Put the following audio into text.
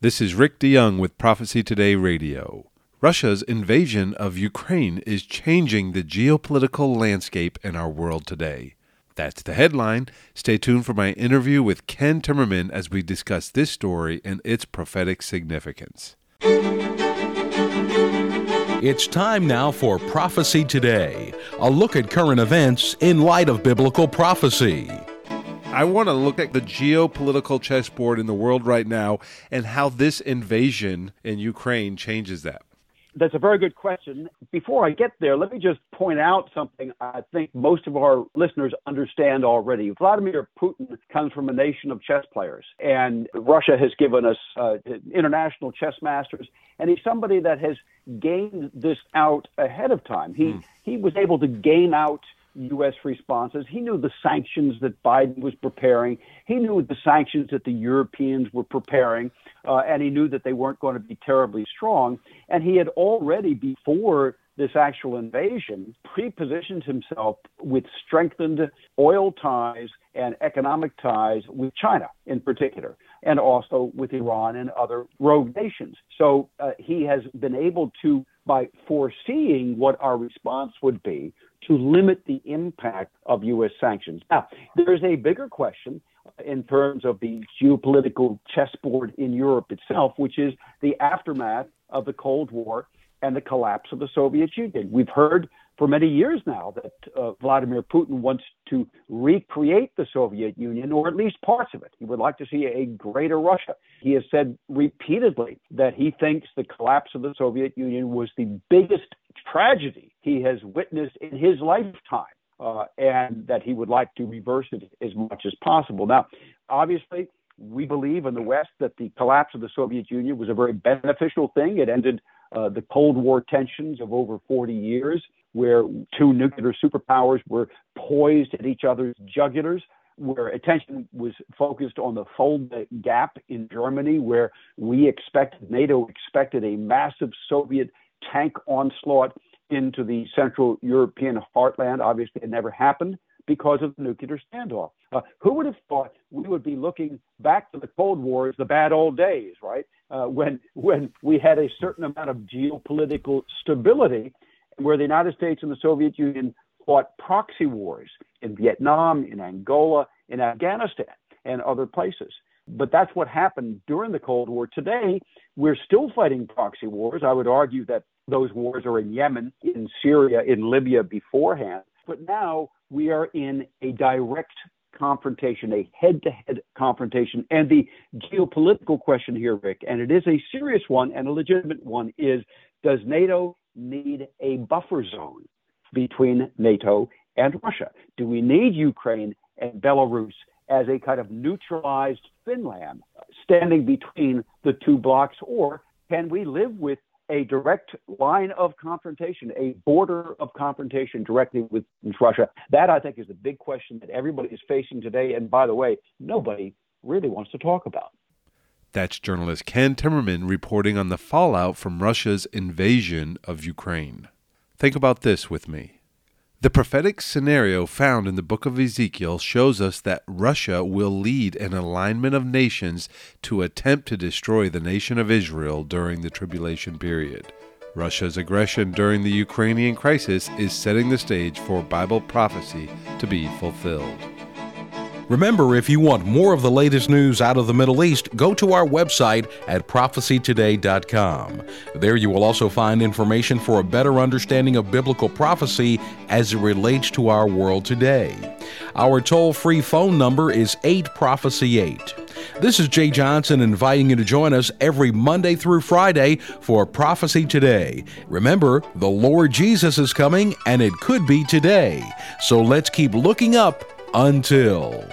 This is Rick DeYoung with Prophecy Today Radio. Russia's invasion of Ukraine is changing the geopolitical landscape in our world today. That's the headline. Stay tuned for my interview with Ken Timmerman as we discuss this story and its prophetic significance. It's time now for Prophecy Today, a look at current events in light of biblical prophecy. I want to look at the geopolitical chessboard in the world right now and how this invasion in Ukraine changes that. That's a very good question. Before I get there, let me just point out something I think most of our listeners understand already. Vladimir Putin comes from a nation of chess players, and Russia has given us uh, international chess masters, and he's somebody that has gained this out ahead of time. He mm. he was able to game out U.S. responses. He knew the sanctions that Biden was preparing. He knew the sanctions that the Europeans were preparing, uh, and he knew that they weren't going to be terribly strong. And he had already, before this actual invasion, pre-positioned himself with strengthened oil ties and economic ties with China in particular, and also with Iran and other rogue nations. So uh, he has been able to, by foreseeing what our response would be, to limit the impact of U.S. sanctions. Now, there's a bigger question in terms of the geopolitical chessboard in Europe itself, which is the aftermath of the Cold War and the collapse of the Soviet Union. We've heard for many years now that uh, Vladimir Putin wants to recreate the Soviet Union, or at least parts of it. He would like to see a greater Russia. He has said repeatedly that he thinks the collapse of the Soviet Union was the biggest tragedy he has witnessed in his lifetime. Uh, and that he would like to reverse it as much as possible. Now, obviously, we believe in the West that the collapse of the Soviet Union was a very beneficial thing. It ended uh, the Cold War tensions of over 40 years, where two nuclear superpowers were poised at each other's jugulars, where attention was focused on the Fulda Gap in Germany, where we expected, NATO expected a massive Soviet tank onslaught into the Central European heartland. Obviously, it never happened because of the nuclear standoff. Uh, who would have thought we would be looking back to the Cold War as the bad old days, right? Uh, when when we had a certain amount of geopolitical stability, where the United States and the Soviet Union fought proxy wars in Vietnam, in Angola, in Afghanistan, and other places. But that's what happened during the Cold War. Today, we're still fighting proxy wars. I would argue that those wars are in Yemen, in Syria, in Libya beforehand. But now we are in a direct confrontation, a head to head confrontation. And the geopolitical question here, Rick, and it is a serious one and a legitimate one, is does NATO need a buffer zone between NATO and Russia? Do we need Ukraine and Belarus as a kind of neutralized Finland standing between the two blocs? Or can we live with a direct line of confrontation, a border of confrontation directly with Russia? That, I think, is the big question that everybody is facing today. And by the way, nobody really wants to talk about. That's journalist Ken Timmerman reporting on the fallout from Russia's invasion of Ukraine. Think about this with me. The prophetic scenario found in the book of Ezekiel shows us that Russia will lead an alignment of nations to attempt to destroy the nation of Israel during the tribulation period. Russia's aggression during the Ukrainian crisis is setting the stage for Bible prophecy to be fulfilled. Remember, if you want more of the latest news out of the Middle East, go to our website at prophecytoday.com. There you will also find information for a better understanding of biblical prophecy as it relates to our world today. Our toll free phone number is 8 Prophecy 8. This is Jay Johnson inviting you to join us every Monday through Friday for Prophecy Today. Remember, the Lord Jesus is coming, and it could be today. So let's keep looking up until.